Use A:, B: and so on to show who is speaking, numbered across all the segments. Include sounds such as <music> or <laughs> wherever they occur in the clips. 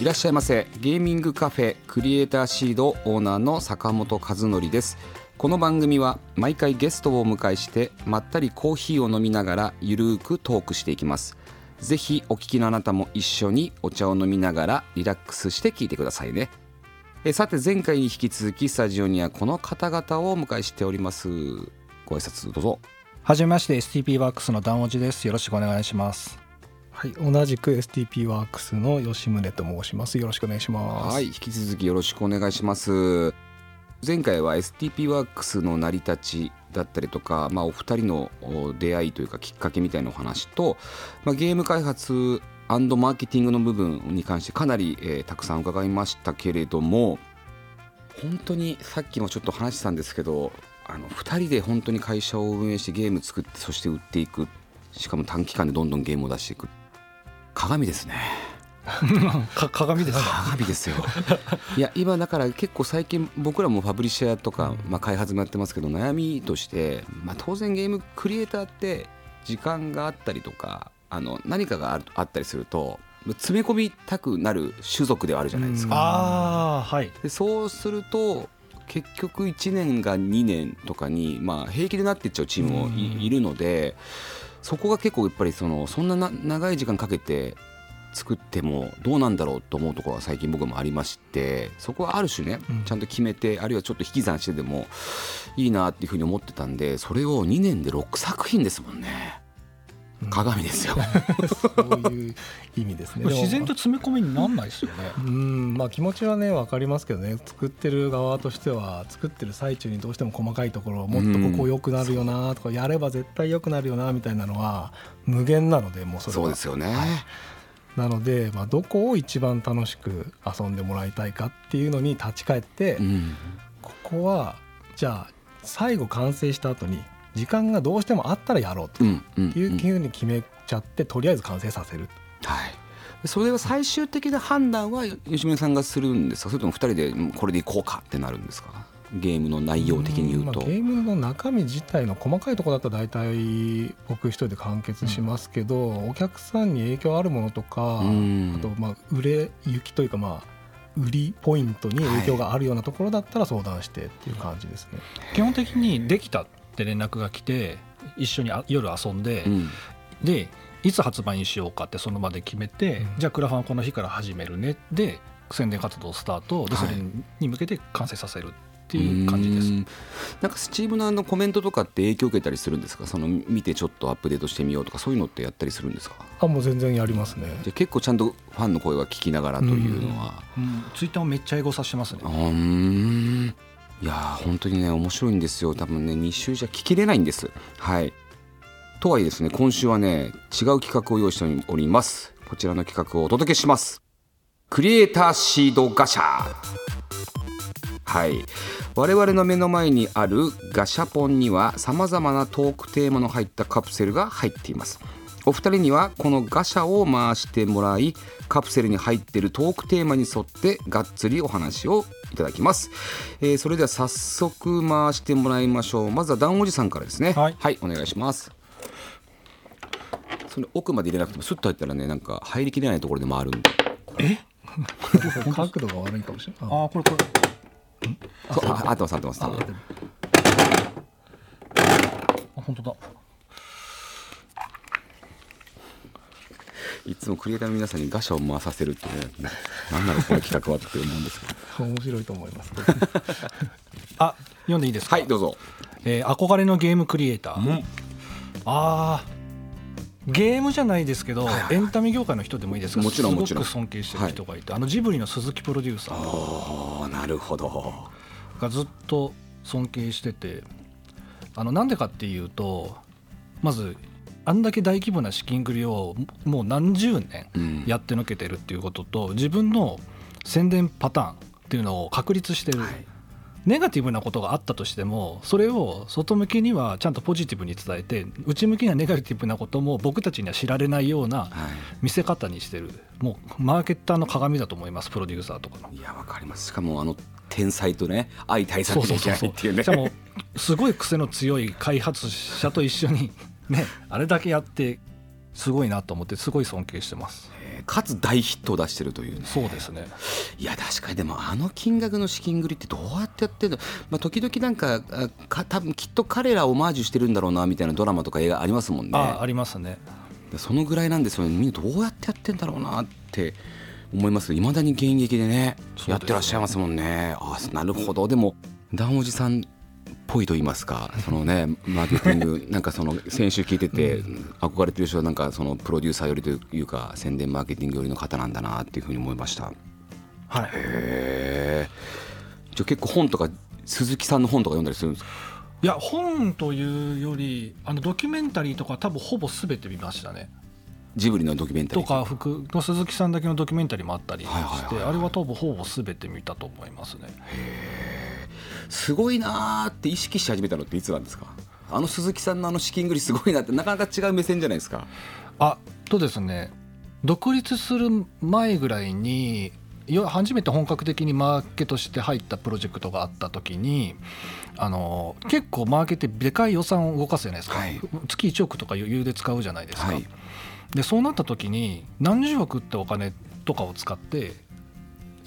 A: いらっしゃいませ。ゲーミングカフェクリエイターシードオーナーの坂本和則です。この番組は毎回ゲストをお迎えしてまったりコーヒーを飲みながらゆるーくトークしていきます。ぜひお聞きのあなたも一緒にお茶を飲みながらリラックスして聞いてくださいね。えさて前回に引き続きスタジオにはこの方々をお迎えしております。ご挨拶どうぞ。
B: はじめまして STP ワークスのダンオジです。よろしくお願いします。
C: はい、同じく STP ワークスの吉宗と申します。よろしくお願いします。
A: はい引き続きよろしくお願いします前回は STP ワークスの成り立ちだったりとか、まあ、お二人の出会いというかきっかけみたいなお話と、まあ、ゲーム開発マーケティングの部分に関してかなり、えーたくさん伺いましたけれども本当にさっきもちょっと話したんですけどあの2人で本当に会社を運営してゲーム作ってそして売っていくしかも短期間でどんどんゲームを出していく鏡ですね。<laughs>
B: か鏡ですか
A: 鏡ですよ。いや今だから結構最近僕らもファブリッシャーとか、まあ、開発もやってますけど悩みとして、まあ、当然ゲームクリエイターって時間があったりとかあの何かがあったりすると詰め込みたくなる種族ではあるじゃないですか。
B: ああはい。
A: でそうすると結局1年が2年とかに、まあ、平気でなっていっちゃうチームもい,、
B: うん。
A: るのでそこが結構やっぱりそのそんなな長い時間かけて作ってもどうなんだろうと思うところが最近僕もありましてそこはある種ね、
C: うん。
A: ちゃんと決めてあるいはちょっと引き算してでもいいなっていうふうに思ってたんでそれを2年で6作品ですもんね鏡ですよ。
C: そういう意味ですね。
B: 自然と詰め込みになんないですよね。
C: うん、まあ気持ちはね分かりますけどね。作ってる側としては作ってる最中にどうしても細かいところもっとここ良くなるよなとかやれば絶対良くなるよなみたいなのは無限なのでもうそれは。
A: そうですよね、
C: なので、まあ、どこを一番楽しく遊んでもらいたいかっていうのに立ち返って、
A: うん。
C: ここはじゃあ最後完成した後に時間がどうしてもあったらやろうと
A: うんうん
C: いうふうに決めちゃってとりあえず完成させる。
A: はい、それは最終的な判断は吉村さんがするんですか？それとも2人でうんこれでいこうかってなるんですか？ゲームの内容的に言うと。
C: まあ、ゲームの中身自体の細かいところだったら大体僕一人で完結しますけど、お客さんに影響あるものとか、
A: うん。
C: あとまあ売れ行きというかまあ売りポイントに影響があるようなところだったら相談してっていう感じですね。
B: 基本的にできたって連絡が来て一緒にあ夜遊んで、
A: うん。
B: でいつ発売にしようかってその場で決めて、
C: うん。
B: じゃあクラファンこの日から始めるね。で宣伝活動スタート。で
A: はい。
B: それに向けて完成させるっていう感じです、
A: うん。なんかスチームのあのコメントとかって影響を受けたりするんですか？その見てちょっとアップデートしてみようとかそういうのってやったりするんですか？
C: あもう全然やりますね。
A: じゃあ結構ちゃんとファンの声は聞きながらというのは、
B: うん。ツイッターもめっちゃ英語させてますね。
A: うーんいやー本当にね面白いんですよ。多分ね2週じゃ聞きれないんです。はい。とはいえですね今週はね違う企画を用意しております。こちらの企画をお届けします。クリエイターシードガシャ。はい。我々の目の前にあるガシャポンにはさまざまなトークテーマの入ったカプセルが入っています。お二人にはこのガシャを回してもらいカプセルに入っているトークテーマに沿ってがっつりお話をいただきます、えーそれでは早速回してもらいましょう。まずはダンおじさんからですね。
B: はい。
A: お願いします。それ奥まで入れなくてもスッと入ったらねなんか入りきれないところで回るんで。<laughs>
C: 角度が悪いかもしれない。
B: ああこれこれ。
A: そうあ合ってます合ってます
B: あ本当だ
A: いつもクリエイターの皆さんにガシャを回させるってね何なのこの企画はって思うんですけど。
C: 面白いと思います。
B: あ読んでいいですか？
A: はいどうぞ
B: えー憧れのゲームクリエイター、あーゲームじゃないですけど、
A: はいはい
B: エンタメ業界の人でもいいですが
A: もちろんもちろん。
B: すごく尊敬してる人がいて、あのジブリの鈴木プロデューサー。
A: おーなるほど。
B: がずっと尊敬してて。あのなんでかっていうとまずあんだけ大規模な資金繰りをもう何十年
A: うん。
B: やってのけてるっていうことと自分の宣伝パターンっていうのを確立してる、
A: はい。
B: ネガティブなことがあったとしてもそれを外向けにはちゃんとポジティブに伝えて内向きなネガティブなことも僕たちには知られないような
A: は
B: 見せ方にしてる。もうマーケッターの鏡だと思いますプロデューサーとかの。
A: い、いやわかります。しかもあの天才とね相対さなきゃいけないっていうね。
B: しかもすごい癖の強い開発者と一緒にね。あれだけやってすごいなと思ってすごい尊敬してます。
A: えーかつ大ヒットを出してるというね。
B: そうですね。
A: いや確かにでもあの金額の資金繰りってどうやってやってんの、まあ、時々なんかあか多分きっと彼らをオマージュしてるんだろうなみたいなドラマとか映画ありますもんね。
B: あありますね。
A: そのぐらいなんですよね。みんなどうやってやってんだろうなって思います。いまだに現役でね
B: ね。
A: やってらっしゃいますもんね。あなるほど。でもダンおじさんっぽいと言いますかそのねマーケティング <laughs> なんかその先週聞いてて憧れてる人はなんかそのプロデューサー寄りというか宣伝マーケティング寄りの方なんだなっていうふうに思いました。
B: はい。
A: へえじゃあ結構本とか鈴木さんの本とか読んだりするんですか？
B: いや本というよりあのドキュメンタリーとか多分ほぼ全て見ましたね。
A: ジブリのドキュメンタリー。
B: とか福の鈴木さんだけのドキュメンタリーもあったりして、あれは多分ほぼ全て見たと思いますね
A: すごいなーって意識し始めたのっていつなんですか？あの鈴木さんのあの資金繰りすごいなってなかなか違う目線じゃないですか？
B: あとですね。独立する前ぐらいによ初めて本格的にマーケとして入ったプロジェクトがあった時にあの結構マーケってでかい予算を動かすじゃないですか、
A: はい。
B: 月1億とか余裕で使うじゃないですか、
A: はい。
B: でそうなった時に何十億ってお金とかを使って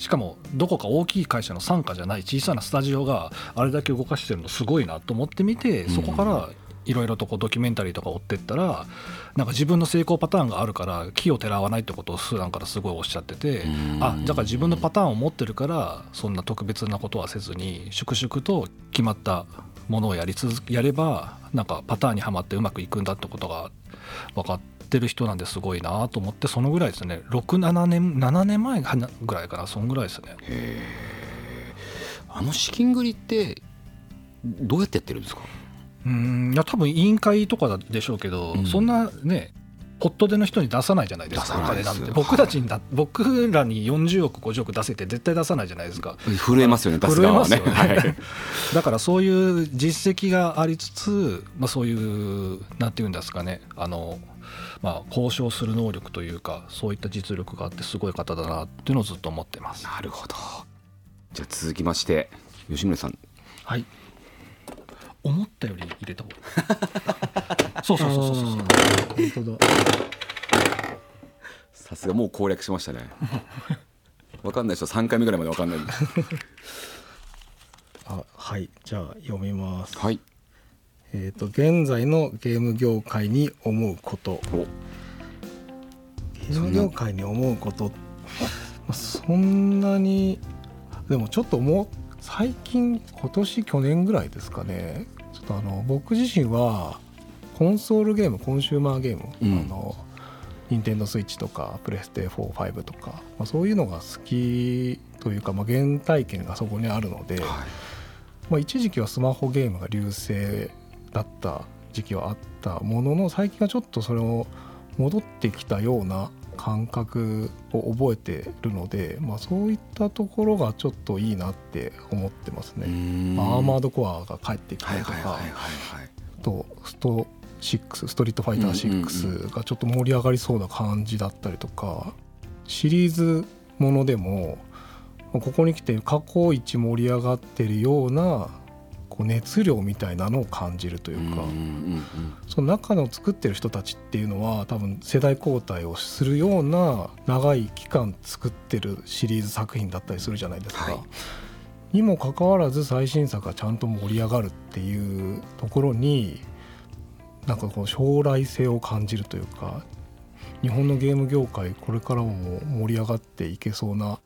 B: しかもどこか大きい会社の傘下じゃない小さなスタジオがあれだけ動かしてるのすごいなと思ってみてそこからいろいろとこうドキュメンタリーとか追ってったらなんか自分の成功パターンがあるから木をてらわないってことを普段からすごいおっしゃってて
A: うん。
B: あだから自分のパターンを持ってるからそんな特別なことはせずに粛々と決まったものをやり続けやればなんかパターンにはまってうまくいくんだってことが分かってる人なんですごいなと思ってそのぐらいですね。67年7年前ぐらいかな。そんぐらいですね。
A: あの資金繰りってどうやってやってるんですか？
B: うんいや多分委員会とかでしょうけど、
A: うん。
B: そんなねホットでの人に出さないじゃないですかお金なんて。僕たちにだ、僕らに40億50億出せって絶対出さないじゃないですか。
A: 震えますよね出す側はね。
B: ね。
A: はい。<laughs>
B: だからそういう実績がありつつ、まあ、そういうなんていうんですかねあの、まあ、交渉する能力というかそういった実力があってすごい方だなっていうのをずっと思ってます。
A: なるほど。じゃあ続きまして吉村さん。
B: はい。思ったより入れた方が。<laughs> そうそうそうそうそう。
C: 本当だ
A: さすがもう攻略しましたね。<laughs> わかんない人は3回目ぐらいまでわかんない <laughs>
C: あはい。じゃあ読みます、
A: はい
C: えっ、と現在のゲーム業界に思うこと。
A: お。
C: ゲーム業界に思うこと。まあそんなにでもちょっともう最近今年去年ぐらいですかね。ちょっとあの僕自身はコンソールゲームコンシューマーゲーム、
A: うん。
C: あの任天堂スイッチとかプレステ45とか、まあ、そういうのが好きというか、まあ、原体験がそこにあるので、
A: はい。
C: まあ、一時期はスマホゲームが優勢だった時期はあったものの最近はちょっとそれを戻ってきたような感覚を覚えてるので、まあ、そういったところがちょっといいなって思ってますね。アーマードコアが帰ってきたりとかとスト6ストリートファイター6がちょっと盛り上がりそうな感じだったりとかシリーズものでもここに来て過去一盛り上がってるようなこう熱量みたいなのを感じるというか、
A: うんうんうん
C: その中の作ってる人たちっていうのは多分世代交代をするような長い期間作ってるシリーズ作品だったりするじゃないですか。
A: はい
C: にもかかわらず最新作がちゃんと盛り上がるっていうところになんかこう将来性を感じるというか日本のゲーム業界これからも盛り上がっていけそうな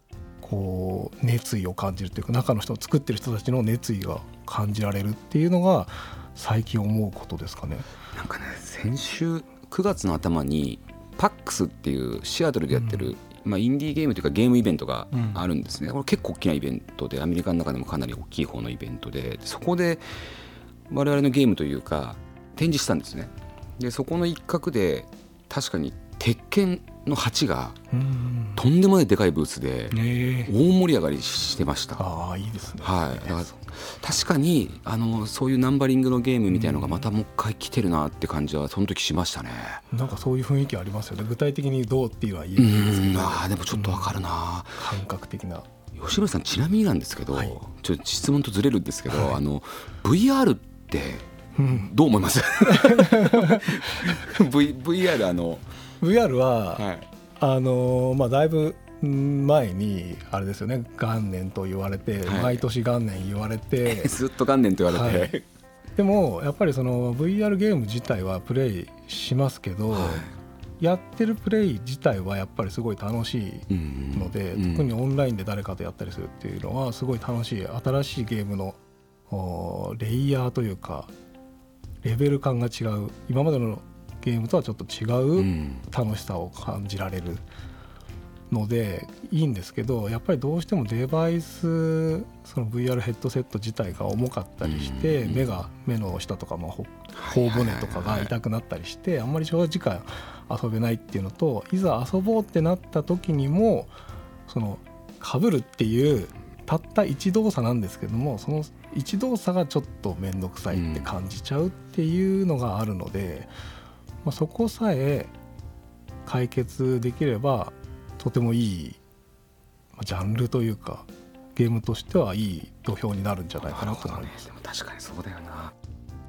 C: こう熱意を感じるというか中の人作ってる人たちの熱意が感じられるっていうのが最近思うことですかね。
A: なんかね先週9月の頭に PAX っていうシアトルでやってる、まあ、インディーゲームというかゲームイベントがあるんですね、これ結構大きなイベントでアメリカの中でもかなり大きい方のイベントでそこで我々のゲームというか展示したんですね。でそこの一角で確かに鉄拳の8が
C: うん。
A: とんでもないでかいブースで
B: ね
A: 大盛り上がりしてました。
C: ああいいですね。
A: はい、だから確かにあのそういうナンバリングのゲームみたいのがまたもう一回来てるなって感じはその時しましたね。
C: なんかそういう雰囲気ありますよね。具体的にどうっていうのは言え
A: う
C: ないですけど。
A: ん。あーでもちょっとわかるな、
C: 感覚的な。
A: 吉村さんちなみになんですけど、
C: はい。
A: ちょっと質問とずれるんですけど、あの VR って
C: うん。
A: どう思います？<laughs> v ?VR あの、
C: VR は、
A: はい、
C: あのーまあだいぶん前にあれですよね元年と言われて、
A: はい。
C: 毎年元年言われて <laughs>
A: ずっと元年と言われて、
C: でもやっぱりその VR ゲーム自体はプレイしますけど、
A: はい。
C: やってるプレイ自体はやっぱりすごい楽しい
A: うん
C: ので、
A: うん。
C: 特にオンラインで誰かとやったりするっていうのはすごい楽しい新しいゲームのレイヤーというかレベル感が違う。今までのゲームとはちょっと違
A: う
C: うん。楽しさを感じられるのでいいんですけどやっぱりどうしてもデバイスその VR ヘッドセット自体が重かったりして、
A: うん
C: 目が目の下とかもほ
A: はい
C: 頬骨とかが痛くなったりしてあんまり長時間遊べないっていうのといざ遊ぼうってなった時にもその被るっていうたった一動作なんですけどもその一動作がちょっと面倒くさいって感じちゃうっていうのがあるので、まあ、そこさえ解決できればとてもいいまあジャンルというかゲームとしてはいい土俵になるんじゃないかなと思います。
A: でも確かにそうだよな。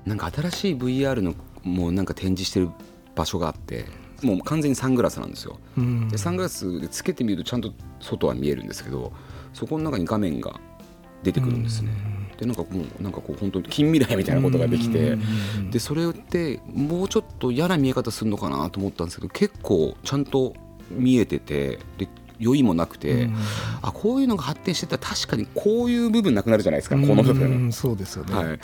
A: なんか新しい VR のもうなんか展示してる場所があってもう完全にサングラスなんですよ。
C: うん。
A: でサングラスでつけてみるとちゃんと外は見えるんですけどそこの中に画面が出てくるんですねでなんかもうなんかこう本当に近未来みたいなことができて
C: うん
A: でそれってもうちょっと嫌な見え方するのかなと思ったんですけど結構ちゃんと見えててで酔いもなくて、
C: うん
A: あこういうのが発展してたら確かにこういう部分なくなるじゃないですかこの部
C: う
A: 分、
C: んそうですよね、
A: はい、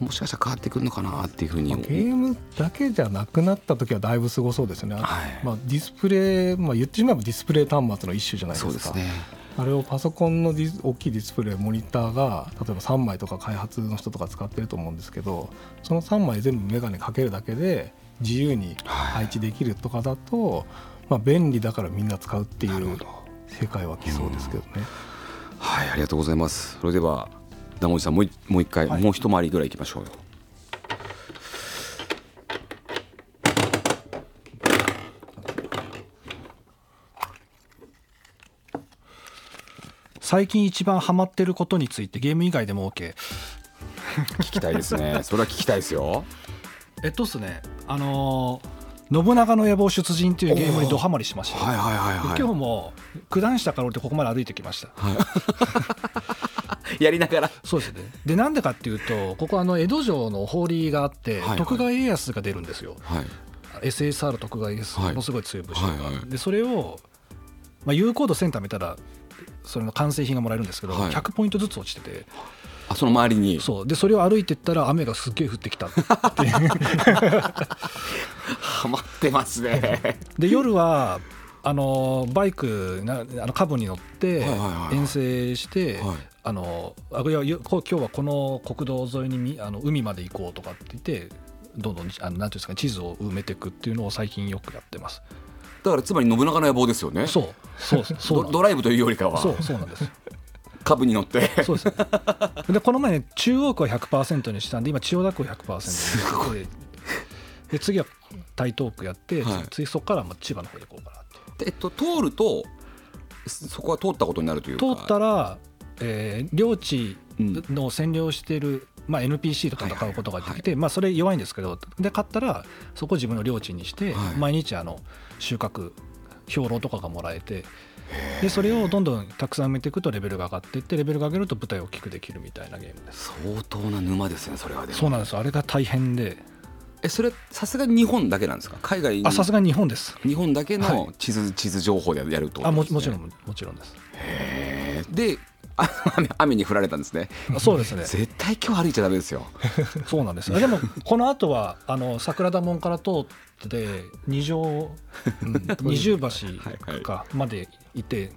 A: もしかしたら変わってくるのかなっていうふうに
C: まあゲームだけじゃなくなった時はだいぶすごそうですよね、
A: はい。
C: まあ、ディスプレイ、まあ、言ってしまえばディスプレイ端末の一種じゃないですか。
A: そうですね
C: あれをパソコンのディス大きいディスプレイモニターが例えば3枚とか開発の人とか使ってると思うんですけどその3枚全部メガネかけるだけで自由に配置できるとかだと、まあ、便利だからみんな使うっていう世界は来そうですけどね。
A: はいありがとうございます。それではダモジさんもういもう一回、
C: はい。
A: もう一回りぐらいいきましょうよ
B: 最近一番ハマってることについてゲーム以外でも OK
A: 聞きたいですね。<laughs> それは聞きたいですよ。
B: えっとっすね。あのー信長の野望出陣」っていうゲームにドハマりしました、
A: はいはいはいはい。
B: 今日も九段下から降りてここまで歩いてきました。
A: やりながら。
B: そうですね。でなんでかっていうとここあの江戸城の法理があって、
A: はいはい。
B: 徳川家康が出るんですよ。
A: はい。
B: SSR 徳川家康
A: はい。
B: ものすごい強い武将が、
A: はいはい
B: でそれを、まあ、有効度1000貯めたらそれの完成品がもらえるんですけど、
A: はい。
B: 100ポイントずつ落ちてて。
A: あその周りに？
B: そう。でそれを歩いてったら雨がすっげえ降ってきたっていう。
A: ハマってますね。<laughs>
B: で夜はあのバイクなあのカブに乗って遠征して、
A: はい。
B: あのあいや今日はこの国道沿いにみあの海まで行こうとかって言ってどんどんあのなんていうんですかね地図を埋めていくっていうのを最近よくやってます。
A: だからつまり信長の野望ですよね。
B: そう。そうそう
A: ドドライブというよりかは。
B: そうそうなんです。
A: 株に乗って。
B: そうです。ね。でこの前ね中央区を100%にしたんで今千代田区を100%にして。で次は台東区やって、
A: はい。
B: 次そこからまあ千葉の方で行こうかなって。
A: でえっと通るとそこは通ったことになるというか。
B: 通ったら、えー領地
A: うん。
B: の占領してる、まあ、NPC と戦うことができて、まあ、それ弱いんですけどで勝ったらそこを自分の領地にして、
A: はい。
B: 毎日あの収穫兵糧とかがもらえてでそれをどんどんたくさん埋めていくとレベルが上がっていってレベルが上げると舞台を大きくできるみたいなゲームです。
A: 相当な沼ですねそれは
B: そうなんですあれが大変で。
A: えそれさすがに日本だけなんですか？海外に
B: あさすがに日本です。
A: 日本だけ
B: は
A: の地図,、地図情報でやると。
B: あももちろんもちろんです。
A: へー。であ雨雨に降られたんですね。
B: そうですね。
A: 絶対今日歩いちゃダメですよ。<laughs>
B: そうなんです。あでもこの後はあの桜田門から通って二条二重橋か <laughs> まで行って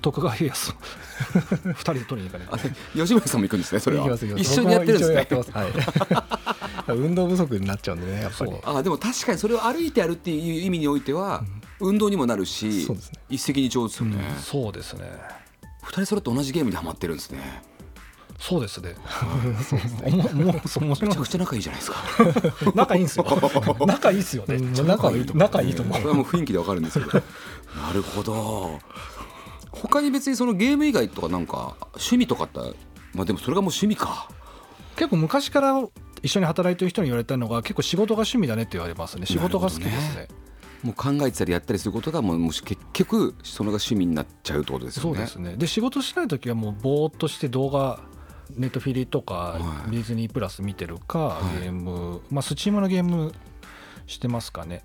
B: 徳川家康 <laughs> 二人で取りに行か
A: れ吉村さんも行くんですねそれは。一緒にやってるんですね。
C: 僕はい運動不足になっちゃうんでねやっぱり
A: あでも確かにそれを歩いてやるっていう意味においては、運動にもなるし、
C: ね。
A: 一石二鳥ですよね、
B: そうですね
A: 二人揃って同じゲームにハマってるんですね。
B: そうですね。おももうそう面白い
A: めちゃくちゃ仲いいじゃないですか。<laughs>
B: 仲いいんですよ。仲いいですよね。
C: うん。仲いいと
B: 仲いいと思う。
A: これはもう雰囲気でわかるんですけど。なるほど。他に別にそのゲーム以外とかなんか趣味とかってまあでもそれがもう趣味か。
B: 結構昔から一緒に働いてる人に言われたのが結構仕事が趣味だねって言われますね。仕事が好きですね
A: もう考えてたりやったりすることがもうもし結局それが趣味になっちゃうってことですよね。
B: そうですね。で仕事しない時はもうぼーっとして動画ネットフィリとか
A: はい。
B: ディズニープラス見てるか、
A: はい。
B: ゲームまあスチームのゲームしてますかね。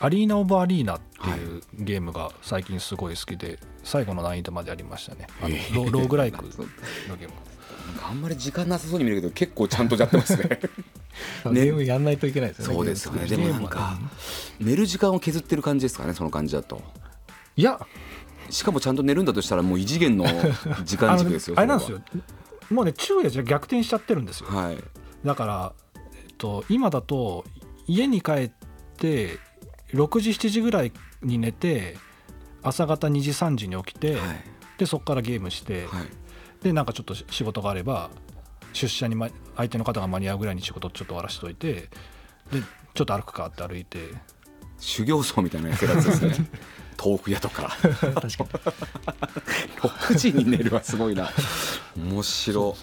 B: アリーナ・オブ・アリーナっていうゲームが最近すごい好きで最後の難易度までやりましたね。あのロローグライクのゲーム。<laughs>
A: あんまり時間なさそうに見えるけど結構ちゃんとやってますね <laughs>
C: ゲームやんないといけないですよね。
A: そうですよね。でもなんか寝る時間を削ってる感じですかねその感じだと。
B: いや。
A: しかもちゃんと寝るんだとしたらもう異次元の <laughs> 時間軸ですよ
B: あれなんですよ。
A: そ
B: もうね昼夜じゃ逆転しちゃってるんですよ。
A: れははい。
B: だから、えっと、今だと家に帰って6時7時ぐらいに寝て朝方2時3時に起きて、
A: はい。
B: でそこからゲームして、
A: はい。
B: でなんかちょっと仕事があれば出社に、ま、相手の方が間に合うぐらいに仕事ちょっと終わらしといてでちょっと歩くかって歩いて。
A: 修行僧みたいな生活ですね。<laughs> 豆腐屋とか。
C: 確かに。
A: 6時に寝るはすごいな。面白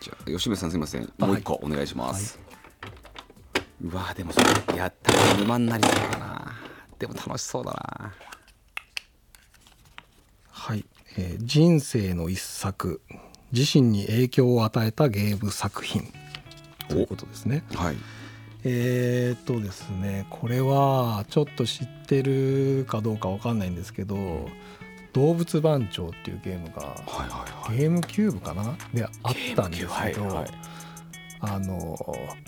A: じゃあ吉部さんすみません。
C: あ
A: もう一個お願いします、うわでもそれやったら沼になりそうだな。でも楽しそうだな。
C: はい、えー人生の一作自身に影響を与えたゲーム作品。ということですね。
A: はい。
C: えー、っとですねこれはちょっと知ってるかどうかわかんないんですけど「動物番長」っていうゲームが
A: はいはいはい。
C: ゲームキューブかな？であったんですけど、
A: はいはい。
C: あの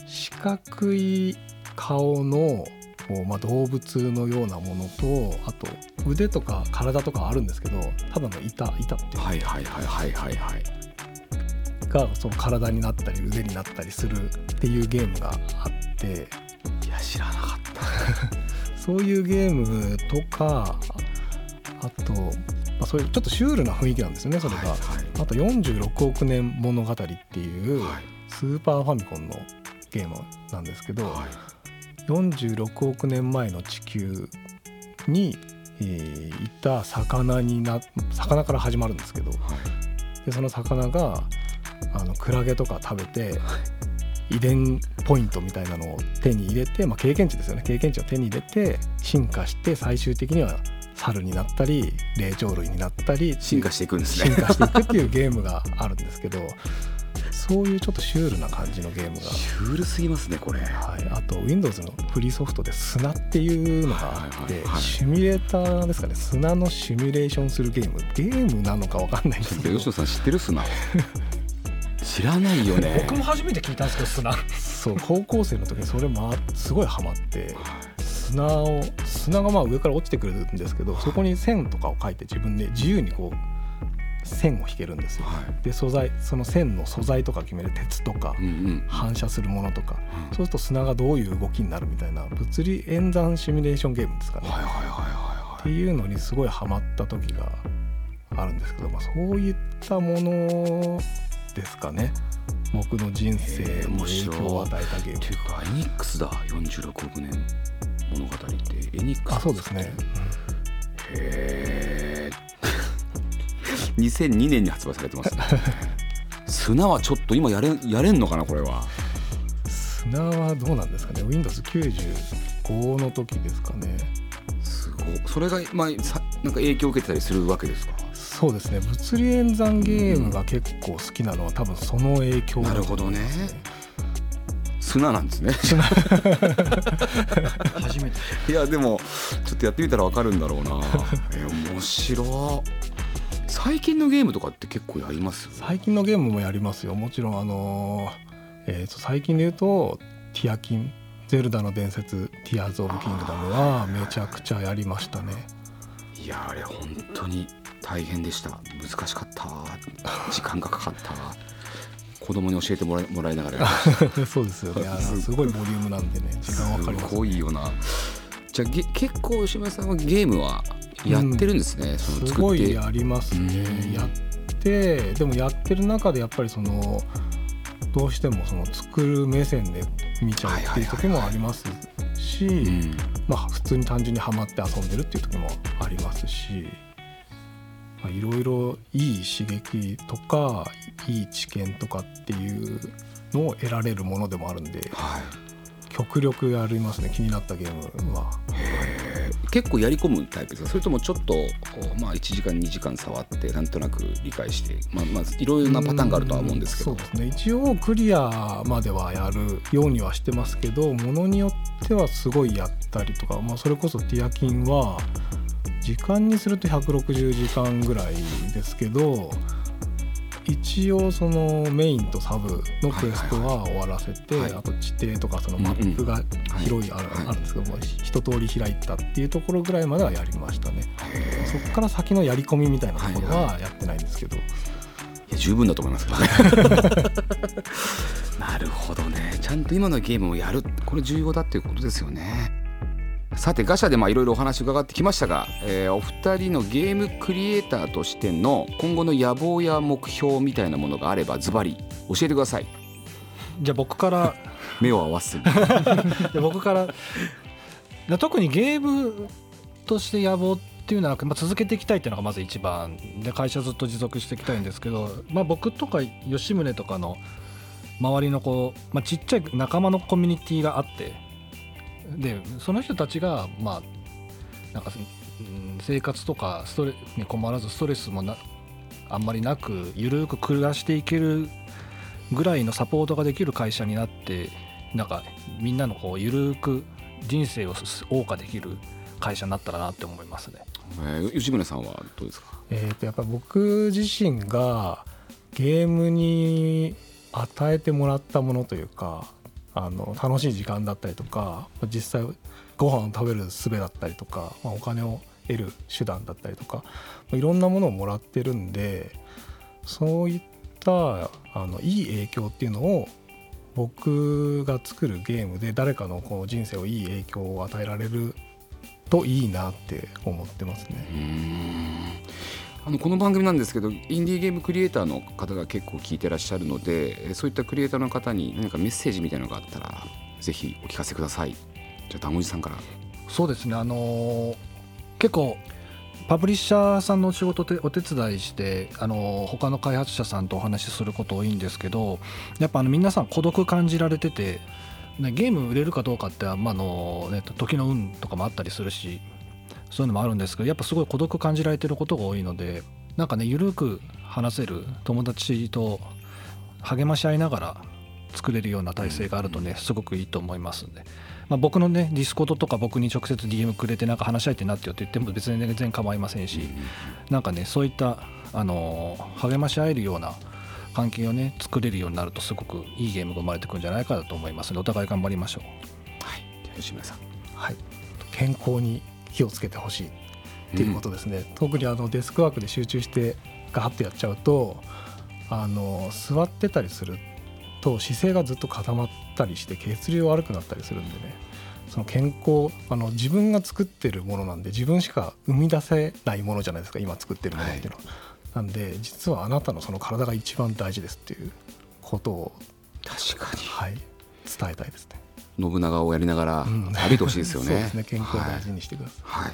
C: 四角い顔のこうまあ、動物のようなものとあと腕とか体とかあるんですけどただの板板っていう。
A: はいはいはいはいはいはい
C: がその体になったり腕になったりするっていうゲームがあって。
A: いや知らなかった。<laughs>
C: そういうゲームとかあと、まあ、そういうちょっとシュールな雰囲気なんですよねそれが。
A: はいはい。
C: あと46億年物語っていう
A: はい。
C: スーパーファミコンのゲームなんですけど、
A: はい。
C: 46億年前の地球に、えーいた魚にな魚から始まるんですけどでその魚があのクラゲとか食べて遺伝ポイントみたいなのを手に入れて、まあ、経験値ですよね。経験値を手に入れて進化して最終的には猿になったり霊長類になったり
A: 進化していくんです
C: 進
A: ね
C: 化していくっていうゲームがあるんですけどそういうちょっとシュールな感じのゲームが。
A: シュールすぎますねこれ。
C: はい、あと Windows のフリーソフトで砂っていうのがあって、シミュレーターですかね。砂のシミュレーションするゲーム。ゲームなのかわかんないんですけど。
A: 吉野さん知ってる砂？<laughs> 知らないよね。
B: 僕も初めて聞いたんですけど砂。
C: そう高校生の時にそれもすごいハマって砂を砂がまあ上から落ちてくるんですけどそこに線とかを描いて自分で自由にこう線を引けるんですよ。
A: はい。
C: で素材その線の素材とか決める鉄とか
A: うんうん。
C: 反射するものとか
A: うん
C: そうすると砂がどういう動きになるみたいな物理演算シミュレーションゲームですかね。
A: はいはいはいは
C: っていうのにすごいハマった時があるんですけど、まあ、そういったものですかね。僕の人生に影響を与えたゲーム。
A: いっていうかエニックスだ。46億年物語って。エニックス
C: あそうですね、
A: へえ2002年に発売されてますね。<laughs> 砂はちょっと今やれやれんのかなこれは。
C: 砂はどうなんですかね。Windows95 の時ですかね。
A: すごいそれが、まあ、さなんか影響を受けてたりするわけですか？
C: そうですね。物理演算ゲームが結構好きなのは多分その影響だと思います
A: なるほ砂なんですね。
B: 初めて。
A: いやでもちょっとやってみたらわかるんだろうな。<laughs> え面白い最近のゲームとかって結構やります？
C: 最近のゲームもやりますよ。もちろんあのーえーと最近で言うとティアキン。ゼルダの伝説ティアーズ・オブ・キングダムはめちゃくちゃやりましたね。
A: いやあれ本当に大変でした。難しかった。時間がかかった。子供に教えてもらいもらいながら <laughs>
C: そうですよね。<laughs> すごいボリュームなんでね時間わかります。
A: すごいよな。じゃあげ結構吉村さんはゲームはやってるんですね、その
C: すごいやりますね。
A: うん。
C: やってでもやってる中でやっぱりそのどうしてもその作る目線で見ちゃうっていう時もありますし、
A: うん。
C: まあ普通に単純にはまって遊んでるっていう時もありますし。まあいろいろいい刺激とかいい知見とかっていうのを得られるものでもあるんで
A: はい。
C: 極力やりますね気になったゲームは。
A: えー。結構やり込むタイプですか？それともちょっとまあ1時間2時間触ってなんとなく理解してまあまあいろいろなパターンがあるとは思うんですけど。
C: そうですね。一応クリアまではやるようにはしてますけどものによってはすごいやったりとか、まあ、それこそティアキンは時間にすると160時間ぐらいですけど一応そのメインとサブのクエストは終わらせて、
A: はい。
C: あと地底とかそのマップが広いある,、
A: はい。
C: あるんですけども一通り開いたっていうところぐらいまではやりましたね。
A: へ
C: そこから先のやり込みみたいなところ
A: は
C: やってないんですけど、
A: ーいや十分だと思います <laughs> なるほどね。ちゃんと今のゲームをやるこれ重要だっていうことですよねさてガシャでまあいろいろお話伺ってきましたが、えーお二人のゲームクリエイターとしての今後の野望や目標みたいなものがあればズバリ教えてください。
B: じゃあ僕から <laughs>
A: 目を合わせて
B: で僕からで特にゲームとして野望っていうのは、まあ、続けていきたいっていうのがまず一番で会社ずっと持続していきたいんですけど、まあ、僕とか吉宗とかの周りのこう、まあ、ちっちゃい仲間のコミュニティがあってでその人たちがまあなんかうん生活とかストレに困らずストレスもなあんまりなくゆるく暮らしていけるぐらいのサポートができる会社になってなんかみんなのこうゆるく人生を謳歌できる会社になったらなって思いますね。
A: えー吉宗さんはどうですか？
C: えー、とやっぱ僕自身がゲームに与えてもらったものというかあの楽しい時間だったりとか実際ご飯を食べる術だったりとか、まあ、お金を得る手段だったりとかいろんなものをもらってるんでそういったあのいい影響っていうのを僕が作るゲームで誰かのこう人生をいい影響を与えられるといいなって思ってますね。
A: あのこの番組なんですけどインディーゲームクリエイターの方が結構聞いてらっしゃるのでそういったクリエイターの方に何かメッセージみたいなのがあったらぜひお聞かせください。じゃあ団子寺さんから。
B: そうですね。あのー結構パブリッシャーさんのお仕事でお手伝いして、あの他の開発者さんとお話しすること多いんですけどやっぱあの皆さん孤独感じられてて、ね、ゲーム売れるかどうかって、まあのね、時の運とかもあったりするしそういうのもあるんですけどやっぱすごい孤独感じられてることが多いのでなんかねゆるく話せる友達と励まし合いながら作れるような体制があるとねすごくいいと思いますんで、まあ、僕のねディスコードとか僕に直接 DM くれてなんか話し合いってなってよって言っても別に全然構いませんしなんかねそういった、あのー励まし合えるような関係をね作れるようになるとすごくいいゲームが生まれてくるんじゃないかなと思いますのでお互い頑張りましょう。
A: はい。吉村さん。
C: はい、健康に気をつけてほしいっていうことですね、特にあのデスクワークで集中してガーッとやっちゃうとあの座ってたりすると姿勢がずっと固まったりして血流悪くなったりするんでね。その健康あの自分が作ってるものなんで自分しか生み出せないものじゃないですか今作ってるものっていうのは、なんで実はあなたのその体が一番大事ですっていうことを、
A: 確かに。
C: はい、伝えたいですね
A: 信長をやりながら
C: うん。
A: 歩いてほしいですよね。<laughs>
C: そうですね。健康を
A: はい
C: 大事にしてください。
A: はい。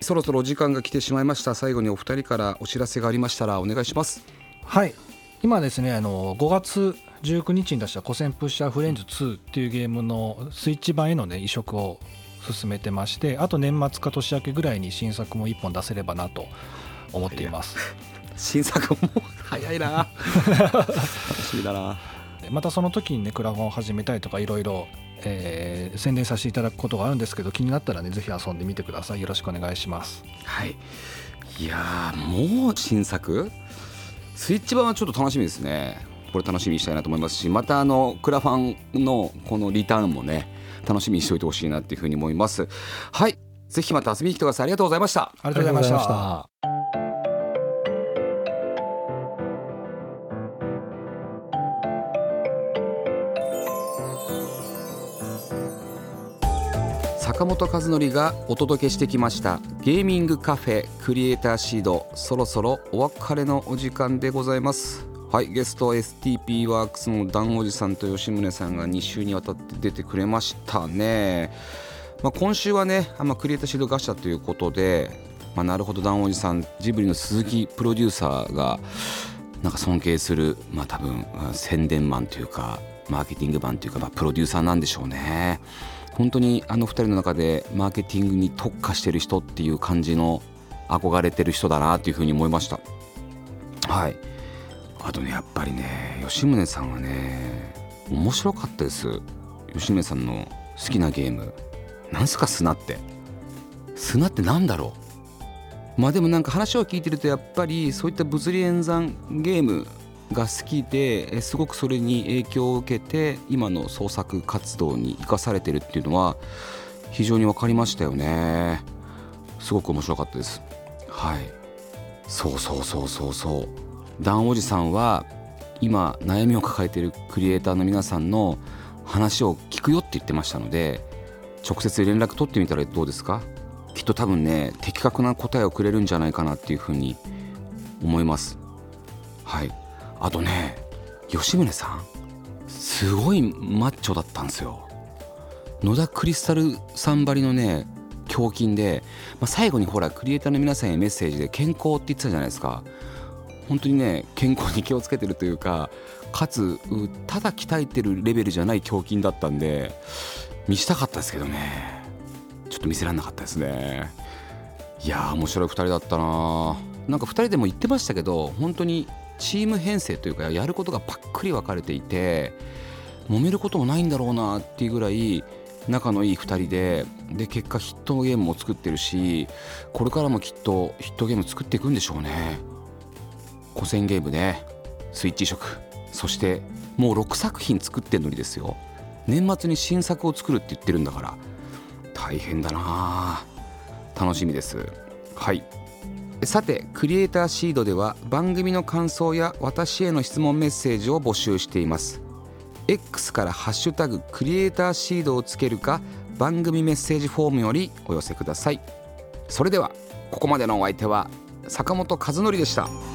A: そろそろお時間が来てしまいました。最後にお二人からお知らせがありましたらお願いします。
B: はい。今ですねあの5月19日に出した「古戦プッシャーフレンズ2」っていうゲームのスイッチ版へのね移植を進めてましてあと年末か年明けぐらいに新作も1本出せればなと思っています。
A: 新作も早いな。<laughs> 楽しみだな
B: またその時にねクラファンを始めたいとかいろいろえー宣伝させていただくことがあるんですけど気になったらねぜひ遊んでみてください。よろしくお願いします。
A: はい。いやーもう新作？スイッチ版はちょっと楽しみですね。これ楽しみにしたいなと思いますしまたあのクラファンのこのリターンもね楽しみにしておいてほしいなっていうふうに思います。はい。ぜひまた遊びに来てください。ありがとうございました。
B: ありがとうございまし
C: た
A: 坂本和則がお届けしてきましたゲーミングカフェクリエイターシード。そろそろお別れのお時間でございます。はいゲスト STP ワークスのダンおじさんと吉宗さんが2週にわたって出てくれましたね、まあ、今週はね、ま、クリエイターシードガシャということで、まあ、なるほどダンおじさんジブリの鈴木プロデューサーがなんか尊敬するまあ多分宣伝マンというかマーケティングマンというか、まあ、プロデューサーなんでしょうね。本当にあの2人の中でマーケティングに特化してる人っていう感じの憧れてる人だなっていうふうに思いました。はい。あとねやっぱりね吉宗さんはね面白かったです。吉宗さんの好きなゲーム。なんすか砂って。砂ってなんだろう。まあでもなんか話を聞いてるとやっぱりそういった物理演算ゲームが好きですごくそれに影響を受けて今の創作活動に生かされてるっていうのは非常に分かりましたよね。すごく面白かったです。はい。そうそうそうそうそう。ダンおじさんは今悩みを抱えているクリエイターの皆さんの話を聞くよって言ってましたので直接連絡取ってみたらどうですか？きっと多分ね的確な答えをくれるんじゃないかなっていうふうに思います。はい。あとね吉宗さんすごいマッチョだったんですよ。野田クリスタルさんばりのね胸筋で、まあ、最後にほらクリエイターの皆さんへメッセージで健康って言ってたじゃないですか。本当にね健康に気をつけてるというかかつただ鍛えてるレベルじゃない胸筋だったんで見したかったですけどね。ちょっと見せられなかったですね。いやー面白い2人だったななんか2人でも言ってましたけど本当にチーム編成というかやることがパックリ分かれていて揉めることもないんだろうなっていうぐらい仲のいい2人でで結果ヒットゲームも作ってるしこれからもきっとヒットゲーム作っていくんでしょうね。古戦ゲームね。スイッチ移植そしてもう6作品作ってんのにですよ。年末に新作を作るって言ってるんだから。大変だな。楽しみですはい。さてクリエイターシードでは番組の感想や私への質問メッセージを募集しています X から「ハッシュタグクリエイターシード」をつけるか番組メッセージフォームよりお寄せくださいそれではここまでのお相手は坂本和則でした。